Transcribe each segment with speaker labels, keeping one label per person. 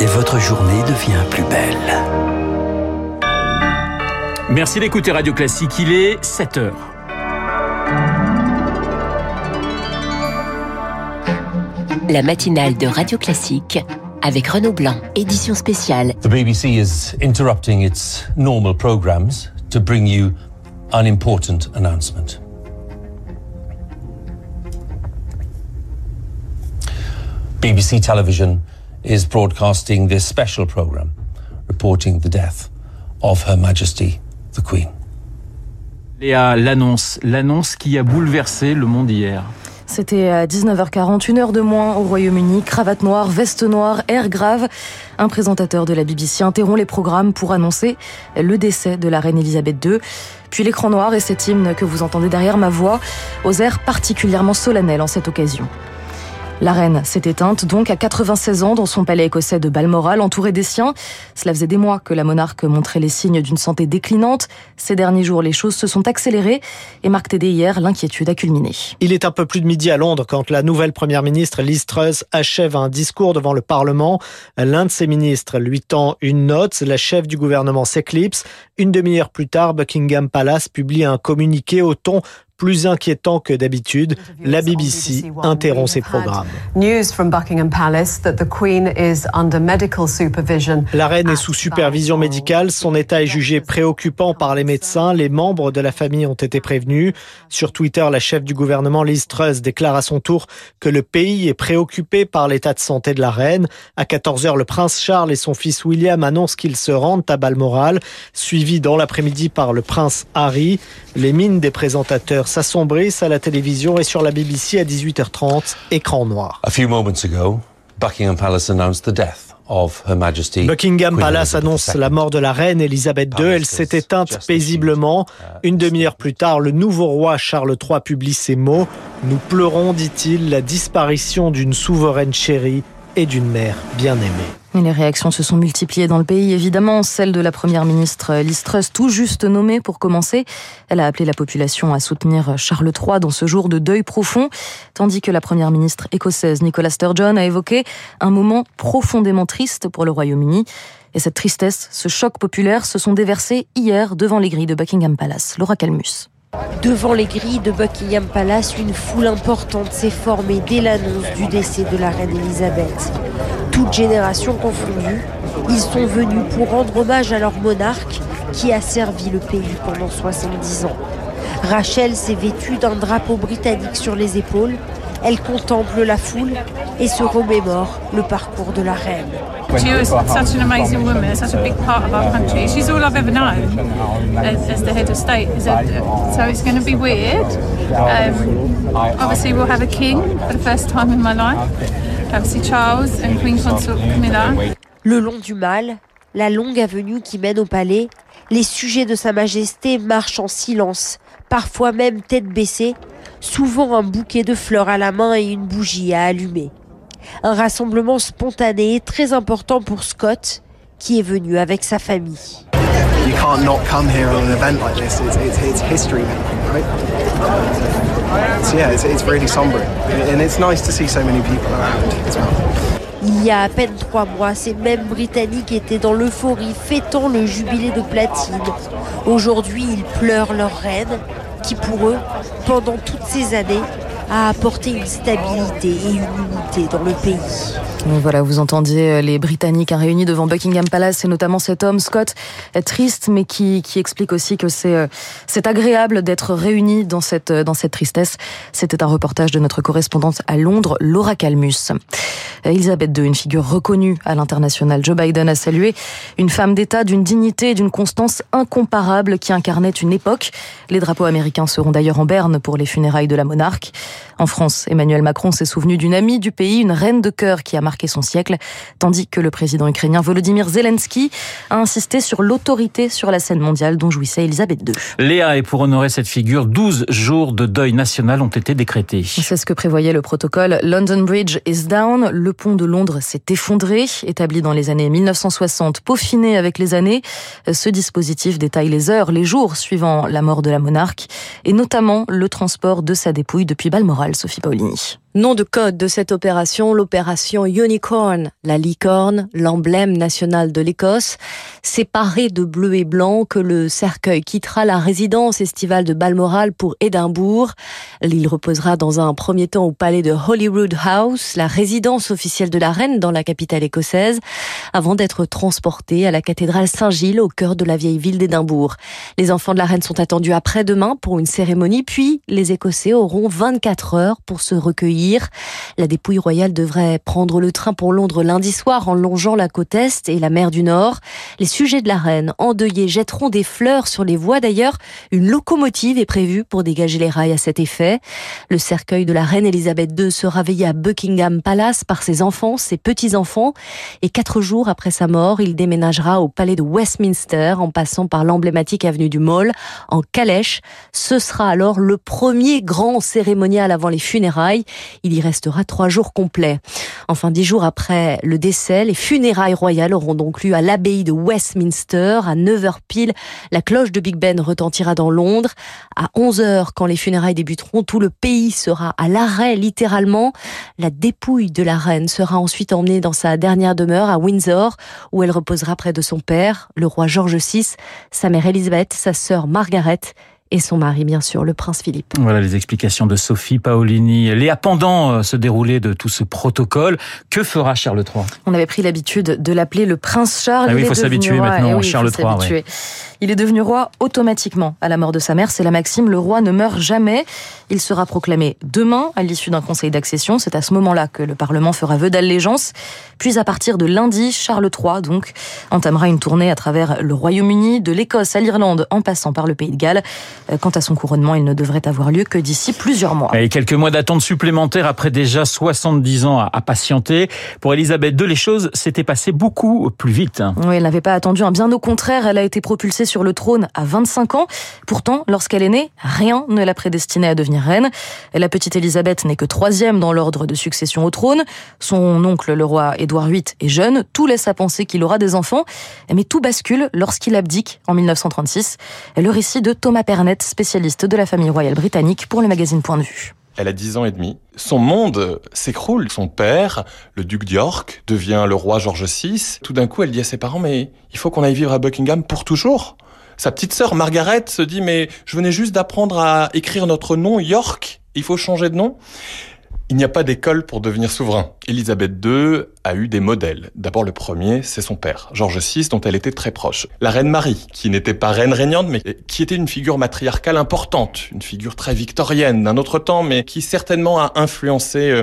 Speaker 1: Et votre journée devient plus belle.
Speaker 2: Merci d'écouter Radio Classique, il est 7 heures.
Speaker 3: La matinale de Radio Classique avec Renaud Blanc, édition spéciale.
Speaker 4: The BBC is interrupting its normal programs to bring you an important announcement. BBC Television is broadcasting this special program reporting the death of Her Majesty the Queen.
Speaker 2: Léa, l'annonce, l'annonce qui a bouleversé le monde hier.
Speaker 5: C'était à 19h40, une heure de moins au Royaume-Uni, cravate noire, veste noire, air grave. Un présentateur de la BBC interrompt les programmes pour annoncer le décès de la reine Elisabeth II. Puis l'écran noir et cet hymne que vous entendez derrière ma voix, aux airs particulièrement solennels en cette occasion. La reine s'est éteinte donc à 96 ans dans son palais écossais de Balmoral, entourée des siens. Cela faisait des mois que la monarque montrait les signes d'une santé déclinante. Ces derniers jours, les choses se sont accélérées et Marc Tédé hier, l'inquiétude a culminé.
Speaker 6: Il est un peu plus de midi à Londres quand la nouvelle première ministre Liz Truss achève un discours devant le Parlement. L'un de ses ministres lui tend une note. La chef du gouvernement s'éclipse. Une demi-heure plus tard, Buckingham Palace publie un communiqué au ton plus inquiétant que d'habitude, la BBC interrompt ses programmes. La reine est sous supervision médicale, son état est jugé préoccupant par les médecins, les membres de la famille ont été prévenus. Sur Twitter, la chef du gouvernement Liz Truss déclare à son tour que le pays est préoccupé par l'état de santé de la reine. À 14h, le prince Charles et son fils William annoncent qu'ils se rendent à Balmoral, suivis dans l'après-midi par le prince Harry. Les mines des présentateurs s'assombrissent à la télévision et sur la BBC à 18h30, écran noir.
Speaker 4: A few moments ago, Buckingham Palace announced the death of Her Majesty.
Speaker 6: Buckingham Palace annonce la mort de la reine Elisabeth II. Elle s'est éteinte paisiblement. Une demi-heure plus tard, le nouveau roi Charles III publie ces mots. Nous pleurons, dit-il, la disparition d'une souveraine chérie et d'une mère
Speaker 5: Les réactions se sont multipliées dans le pays, évidemment. Celle de la première ministre Liz Truss, tout juste nommée pour commencer. Elle a appelé la population à soutenir Charles III dans ce jour de deuil profond, tandis que la première ministre écossaise Nicola Sturgeon a évoqué un moment profondément triste pour le Royaume-Uni. Et cette tristesse, ce choc populaire se sont déversés hier devant les grilles de Buckingham Palace. Laura Calmus.
Speaker 3: Devant les grilles de Buckingham Palace, une foule importante s'est formée dès l'annonce du décès de la reine Elisabeth. Toutes générations confondues, ils sont venus pour rendre hommage à leur monarque qui a servi le pays pendant 70 ans. Rachel s'est vêtue d'un drapeau britannique sur les épaules. Elle contemple la foule et se remémore le parcours de la reine.
Speaker 7: She was such an amazing woman, such a big part of our country. She's all I've ever known as, as the head of state. So it's going to be weird. Um, obviously, we'll have a king for the first time in my life. Obviously, Charles and Queen Consort Camilla.
Speaker 3: Le long du mal, la longue avenue qui mène au palais, les sujets de Sa Majesté marchent en silence, parfois même tête baissée, souvent un bouquet de fleurs à la main et une bougie à allumer. Un rassemblement spontané très important pour Scott, qui est venu avec sa famille.
Speaker 8: You can't not come here on an event like this. It's, it's, it's history making, right? So yeah, it's, it's really somber, and it's nice to see so many people around as well.
Speaker 3: Il y a à peine trois mois, ces mêmes Britanniques étaient dans l'euphorie, fêtant le jubilé de platine. Aujourd'hui, ils pleurent leur reine, qui pour eux, pendant toutes ces années, a apporté une stabilité et une unité dans le pays.
Speaker 5: Voilà, vous entendiez les Britanniques réunis devant Buckingham Palace et notamment cet homme, Scott, triste, mais qui, qui explique aussi que c'est c'est agréable d'être réunis dans cette, dans cette tristesse. C'était un reportage de notre correspondante à Londres, Laura Calmus. Elisabeth II, une figure reconnue à l'international. Joe Biden a salué une femme d'État d'une dignité et d'une constance incomparable qui incarnait une époque. Les drapeaux américains seront d'ailleurs en berne pour les funérailles de la monarque. En France, Emmanuel Macron s'est souvenu d'une amie du pays, une reine de cœur qui a marqué son siècle, tandis que le président ukrainien Volodymyr Zelensky a insisté sur l'autorité sur la scène mondiale dont jouissait Elisabeth II.
Speaker 2: Léa, et pour honorer cette figure, 12 jours de deuil national ont été décrétés.
Speaker 5: C'est ce que prévoyait le protocole London Bridge is down. Le pont de Londres s'est effondré, établi dans les années 1960, peaufiné avec les années. Ce dispositif détaille les heures, les jours suivant la mort de la monarque, et notamment le transport de sa dépouille depuis Balmoral, Sophie Paulini.
Speaker 9: Nom de code de cette opération, l'opération Unicorn, la licorne, l'emblème national de l'Écosse. Séparé de bleu et blanc que le cercueil quittera la résidence estivale de Balmoral pour Édimbourg. Il reposera dans un premier temps au palais de Holyrood House, la résidence officielle de la reine dans la capitale écossaise, avant d'être transporté à la cathédrale Saint-Gilles au cœur de la vieille ville d'Édimbourg. Les enfants de la reine sont attendus après-demain pour une cérémonie, puis les Écossais auront 24 heures pour se recueillir la dépouille royale devrait prendre le train pour Londres lundi soir en longeant la côte Est et la mer du Nord. Les sujets de la reine endeuillés jetteront des fleurs sur les voies d'ailleurs. Une locomotive est prévue pour dégager les rails à cet effet. Le cercueil de la reine Elisabeth II sera veillé à Buckingham Palace par ses enfants, ses petits-enfants. Et quatre jours après sa mort, il déménagera au palais de Westminster en passant par l'emblématique avenue du Mall en calèche. Ce sera alors le premier grand cérémonial avant les funérailles. Il y restera trois jours complets. Enfin, dix jours après le décès, les funérailles royales auront donc lieu à l'abbaye de Westminster. À 9h pile, la cloche de Big Ben retentira dans Londres. À 11h, quand les funérailles débuteront, tout le pays sera à l'arrêt, littéralement. La dépouille de la reine sera ensuite emmenée dans sa dernière demeure à Windsor, où elle reposera près de son père, le roi George VI, sa mère Elisabeth, sa sœur Margaret et son mari, bien sûr, le prince Philippe.
Speaker 4: Voilà les explications de Sophie Paolini. Léa, pendant euh, ce déroulé de tout ce protocole, que fera Charles III
Speaker 5: On avait pris l'habitude de l'appeler le prince Charles.
Speaker 4: Ah oui, il faut s'habituer maintenant, Charles III.
Speaker 5: Il est devenu roi automatiquement à la mort de sa mère. C'est la maxime, le roi ne meurt jamais. Il sera proclamé demain à l'issue d'un conseil d'accession. C'est à ce moment-là que le Parlement fera vœu d'allégeance. Puis à partir de lundi, Charles III donc entamera une tournée à travers le Royaume-Uni, de l'Écosse à l'Irlande, en passant par le Pays de Galles. Euh, quant à son couronnement, il ne devrait avoir lieu que d'ici plusieurs mois.
Speaker 4: Et quelques mois d'attente supplémentaire après déjà 70 ans à patienter. Pour Elisabeth II, les choses s'étaient passées beaucoup plus vite.
Speaker 5: Oui, elle n'avait pas attendu, un bien au contraire, elle a été propulsée sur le trône à 25 ans. Pourtant, lorsqu'elle est née, rien ne l'a prédestinée à devenir reine. La petite Elisabeth n'est que troisième dans l'ordre de succession au trône. Son oncle, le roi Édouard VIII, est jeune. Tout laisse à penser qu'il aura des enfants. Mais tout bascule lorsqu'il abdique en 1936. Le récit de Thomas Pernet, spécialiste de la famille royale britannique pour le magazine Point de vue.
Speaker 10: Elle a 10 ans et demi. Son monde s'écroule. Son père, le duc d'York, devient le roi George VI. Tout d'un coup, elle dit à ses parents, mais il faut qu'on aille vivre à Buckingham pour toujours. Sa petite sœur Margaret se dit, mais je venais juste d'apprendre à écrire notre nom, York. Il faut changer de nom. Il n'y a pas d'école pour devenir souverain. Élisabeth II a eu des modèles. D'abord le premier, c'est son père, George VI, dont elle était très proche. La reine Marie, qui n'était pas reine régnante, mais qui était une figure matriarcale importante, une figure très victorienne d'un autre temps, mais qui certainement a influencé euh,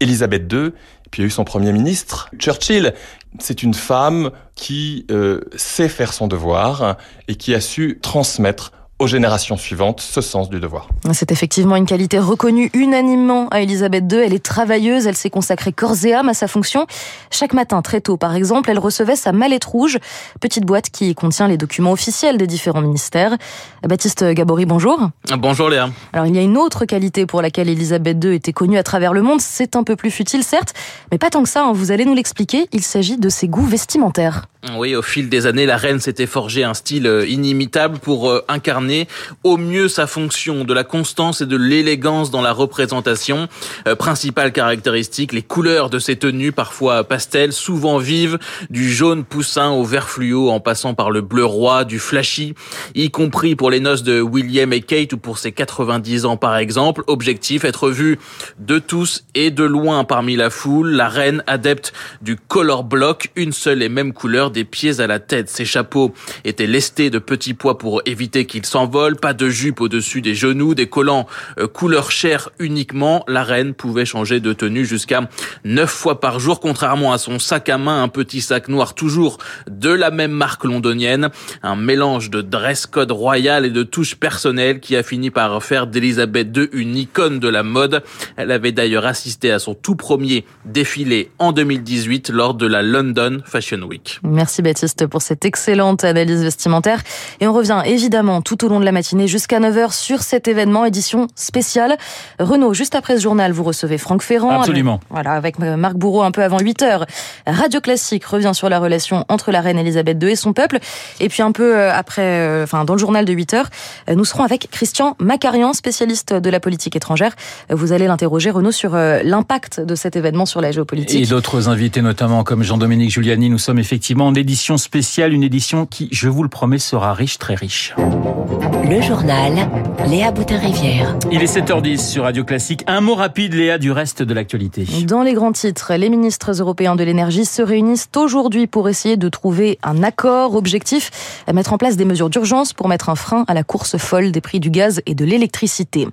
Speaker 10: Élisabeth II. Puis il y a eu son premier ministre, Churchill. C'est une femme qui euh, sait faire son devoir et qui a su transmettre aux générations suivantes ce sens du devoir.
Speaker 5: C'est effectivement une qualité reconnue unanimement à Elisabeth II. Elle est travailleuse, elle s'est consacrée corps et âme à sa fonction. Chaque matin, très tôt par exemple, elle recevait sa mallette rouge, petite boîte qui contient les documents officiels des différents ministères. Baptiste Gabory, bonjour.
Speaker 11: Bonjour Léa.
Speaker 5: Alors il y a une autre qualité pour laquelle Elisabeth II était connue à travers le monde. C'est un peu plus futile certes, mais pas tant que ça, hein. vous allez nous l'expliquer. Il s'agit de ses goûts vestimentaires.
Speaker 11: Oui, au fil des années, la reine s'était forgé un style euh, inimitable pour euh, au mieux sa fonction, de la constance et de l'élégance dans la représentation. Euh, principale caractéristique, les couleurs de ses tenues, parfois pastel, souvent vives, du jaune poussin au vert fluo en passant par le bleu roi, du flashy, y compris pour les noces de William et Kate ou pour ses 90 ans par exemple. Objectif, être vue de tous et de loin parmi la foule. La reine adepte du color block, une seule et même couleur des pieds à la tête. Ses chapeaux étaient lestés de petits pois pour éviter qu'ils s'envolent, pas de jupe au-dessus des genoux, des collants euh, couleur chair uniquement. La reine pouvait changer de tenue jusqu'à neuf fois par jour, contrairement à son sac à main, un petit sac noir toujours de la même marque londonienne. Un mélange de dress code royal et de touches personnelles qui a fini par faire d'Elisabeth II une icône de la mode. Elle avait d'ailleurs assisté à son tout premier défilé en 2018 lors de la London Fashion Week.
Speaker 5: Merci Baptiste pour cette excellente analyse vestimentaire. Et on revient évidemment tout tout au long de la matinée jusqu'à 9h sur cet événement, édition spéciale. Renaud, juste après ce journal, vous recevez Franck Ferrand.
Speaker 4: Absolument.
Speaker 5: Voilà, avec Marc Bourreau un peu avant 8h. Radio Classique revient sur la relation entre la reine Elisabeth II et son peuple. Et puis un peu euh, après, euh, enfin dans le journal de 8h, euh, nous serons avec Christian Macarian, spécialiste de la politique étrangère. Vous allez l'interroger, Renaud, sur l'impact de cet événement sur la géopolitique.
Speaker 4: Et d'autres invités, notamment comme Jean-Dominique Giuliani. Nous sommes effectivement en édition spéciale, une édition qui, je vous le promets, sera riche, très riche.
Speaker 12: Le journal, Léa Boutin-Rivière.
Speaker 4: Il est 7h10 sur Radio Classique. Un mot rapide, Léa, du reste de l'actualité.
Speaker 5: Dans les grands titres, les ministres européens de l'énergie se réunissent aujourd'hui pour essayer de trouver un accord. Objectif, mettre en place des mesures d'urgence pour mettre un frein à la course folle des prix du gaz et de l'électricité.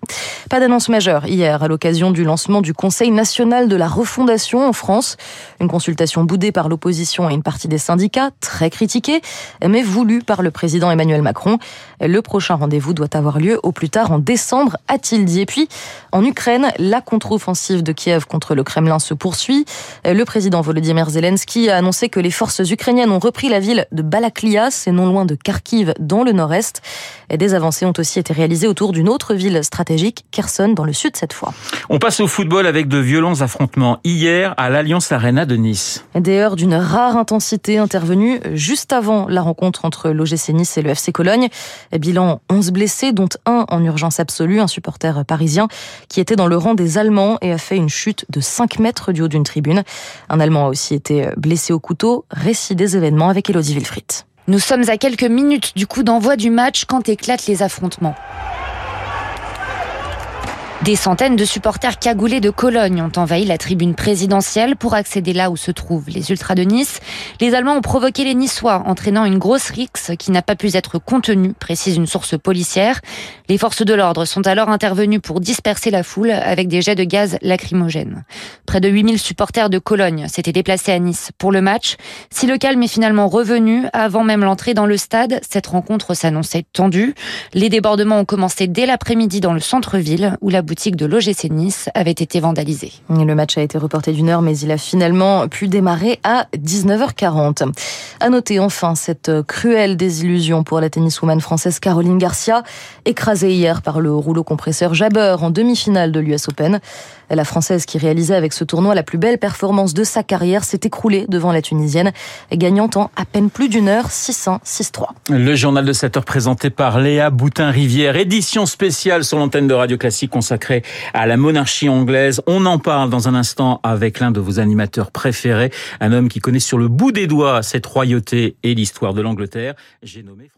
Speaker 5: Pas d'annonce majeure hier à l'occasion du lancement du Conseil national de la refondation en France. Une consultation boudée par l'opposition et une partie des syndicats, très critiquée, mais voulue par le président Emmanuel Macron. Le prochain rendez-vous doit avoir lieu au plus tard en décembre, a-t-il dit. Et puis, en Ukraine, la contre-offensive de Kiev contre le Kremlin se poursuit. Le président Volodymyr Zelensky a annoncé que les forces ukrainiennes ont repris la ville de Balaklia, c'est non loin de Kharkiv, dans le nord-est. Des avancées ont aussi été réalisées autour d'une autre ville stratégique, Kherson, dans le sud cette fois.
Speaker 4: On passe au football avec de violents affrontements hier à l'Alliance Arena de Nice.
Speaker 5: Des heures d'une rare intensité intervenues juste avant la rencontre entre l'OGC Nice et le FC Cologne. Bilan 11 blessés, dont un en urgence absolue, un supporter parisien qui était dans le rang des Allemands et a fait une chute de 5 mètres du haut d'une tribune. Un Allemand a aussi été blessé au couteau. Récit des événements avec Elodie Wilfried.
Speaker 13: Nous sommes à quelques minutes du coup d'envoi du match quand éclatent les affrontements? Des centaines de supporters cagoulés de Cologne ont envahi la tribune présidentielle pour accéder là où se trouvent les Ultras de Nice. Les Allemands ont provoqué les Niçois, entraînant une grosse rixe qui n'a pas pu être contenue, précise une source policière. Les forces de l'ordre sont alors intervenues pour disperser la foule avec des jets de gaz lacrymogènes. Près de 8000 supporters de Cologne s'étaient déplacés à Nice pour le match. Si le calme est finalement revenu, avant même l'entrée dans le stade, cette rencontre s'annonçait tendue. Les débordements ont commencé dès l'après-midi dans le centre-ville où la boutique de l'OGC Nice avait été vandalisée.
Speaker 5: Le match a été reporté d'une heure, mais il a finalement pu démarrer à 19h40. À noter enfin cette cruelle désillusion pour la tenniswoman française Caroline Garcia, écrasée hier par le rouleau compresseur Jabber en demi-finale de l'US Open. La Française qui réalisait avec ce tournoi la plus belle performance de sa carrière s'est écroulée devant la Tunisienne, gagnant en à peine plus d'une heure 6-1, 6-3.
Speaker 4: Le journal de 7 heures présenté par Léa Boutin-Rivière, édition spéciale sur l'antenne de Radio Classique consacrée à la monarchie anglaise. On en parle dans un instant avec l'un de vos animateurs préférés, un homme qui connaît sur le bout des doigts cette royauté et l'histoire de l'Angleterre. J'ai nommé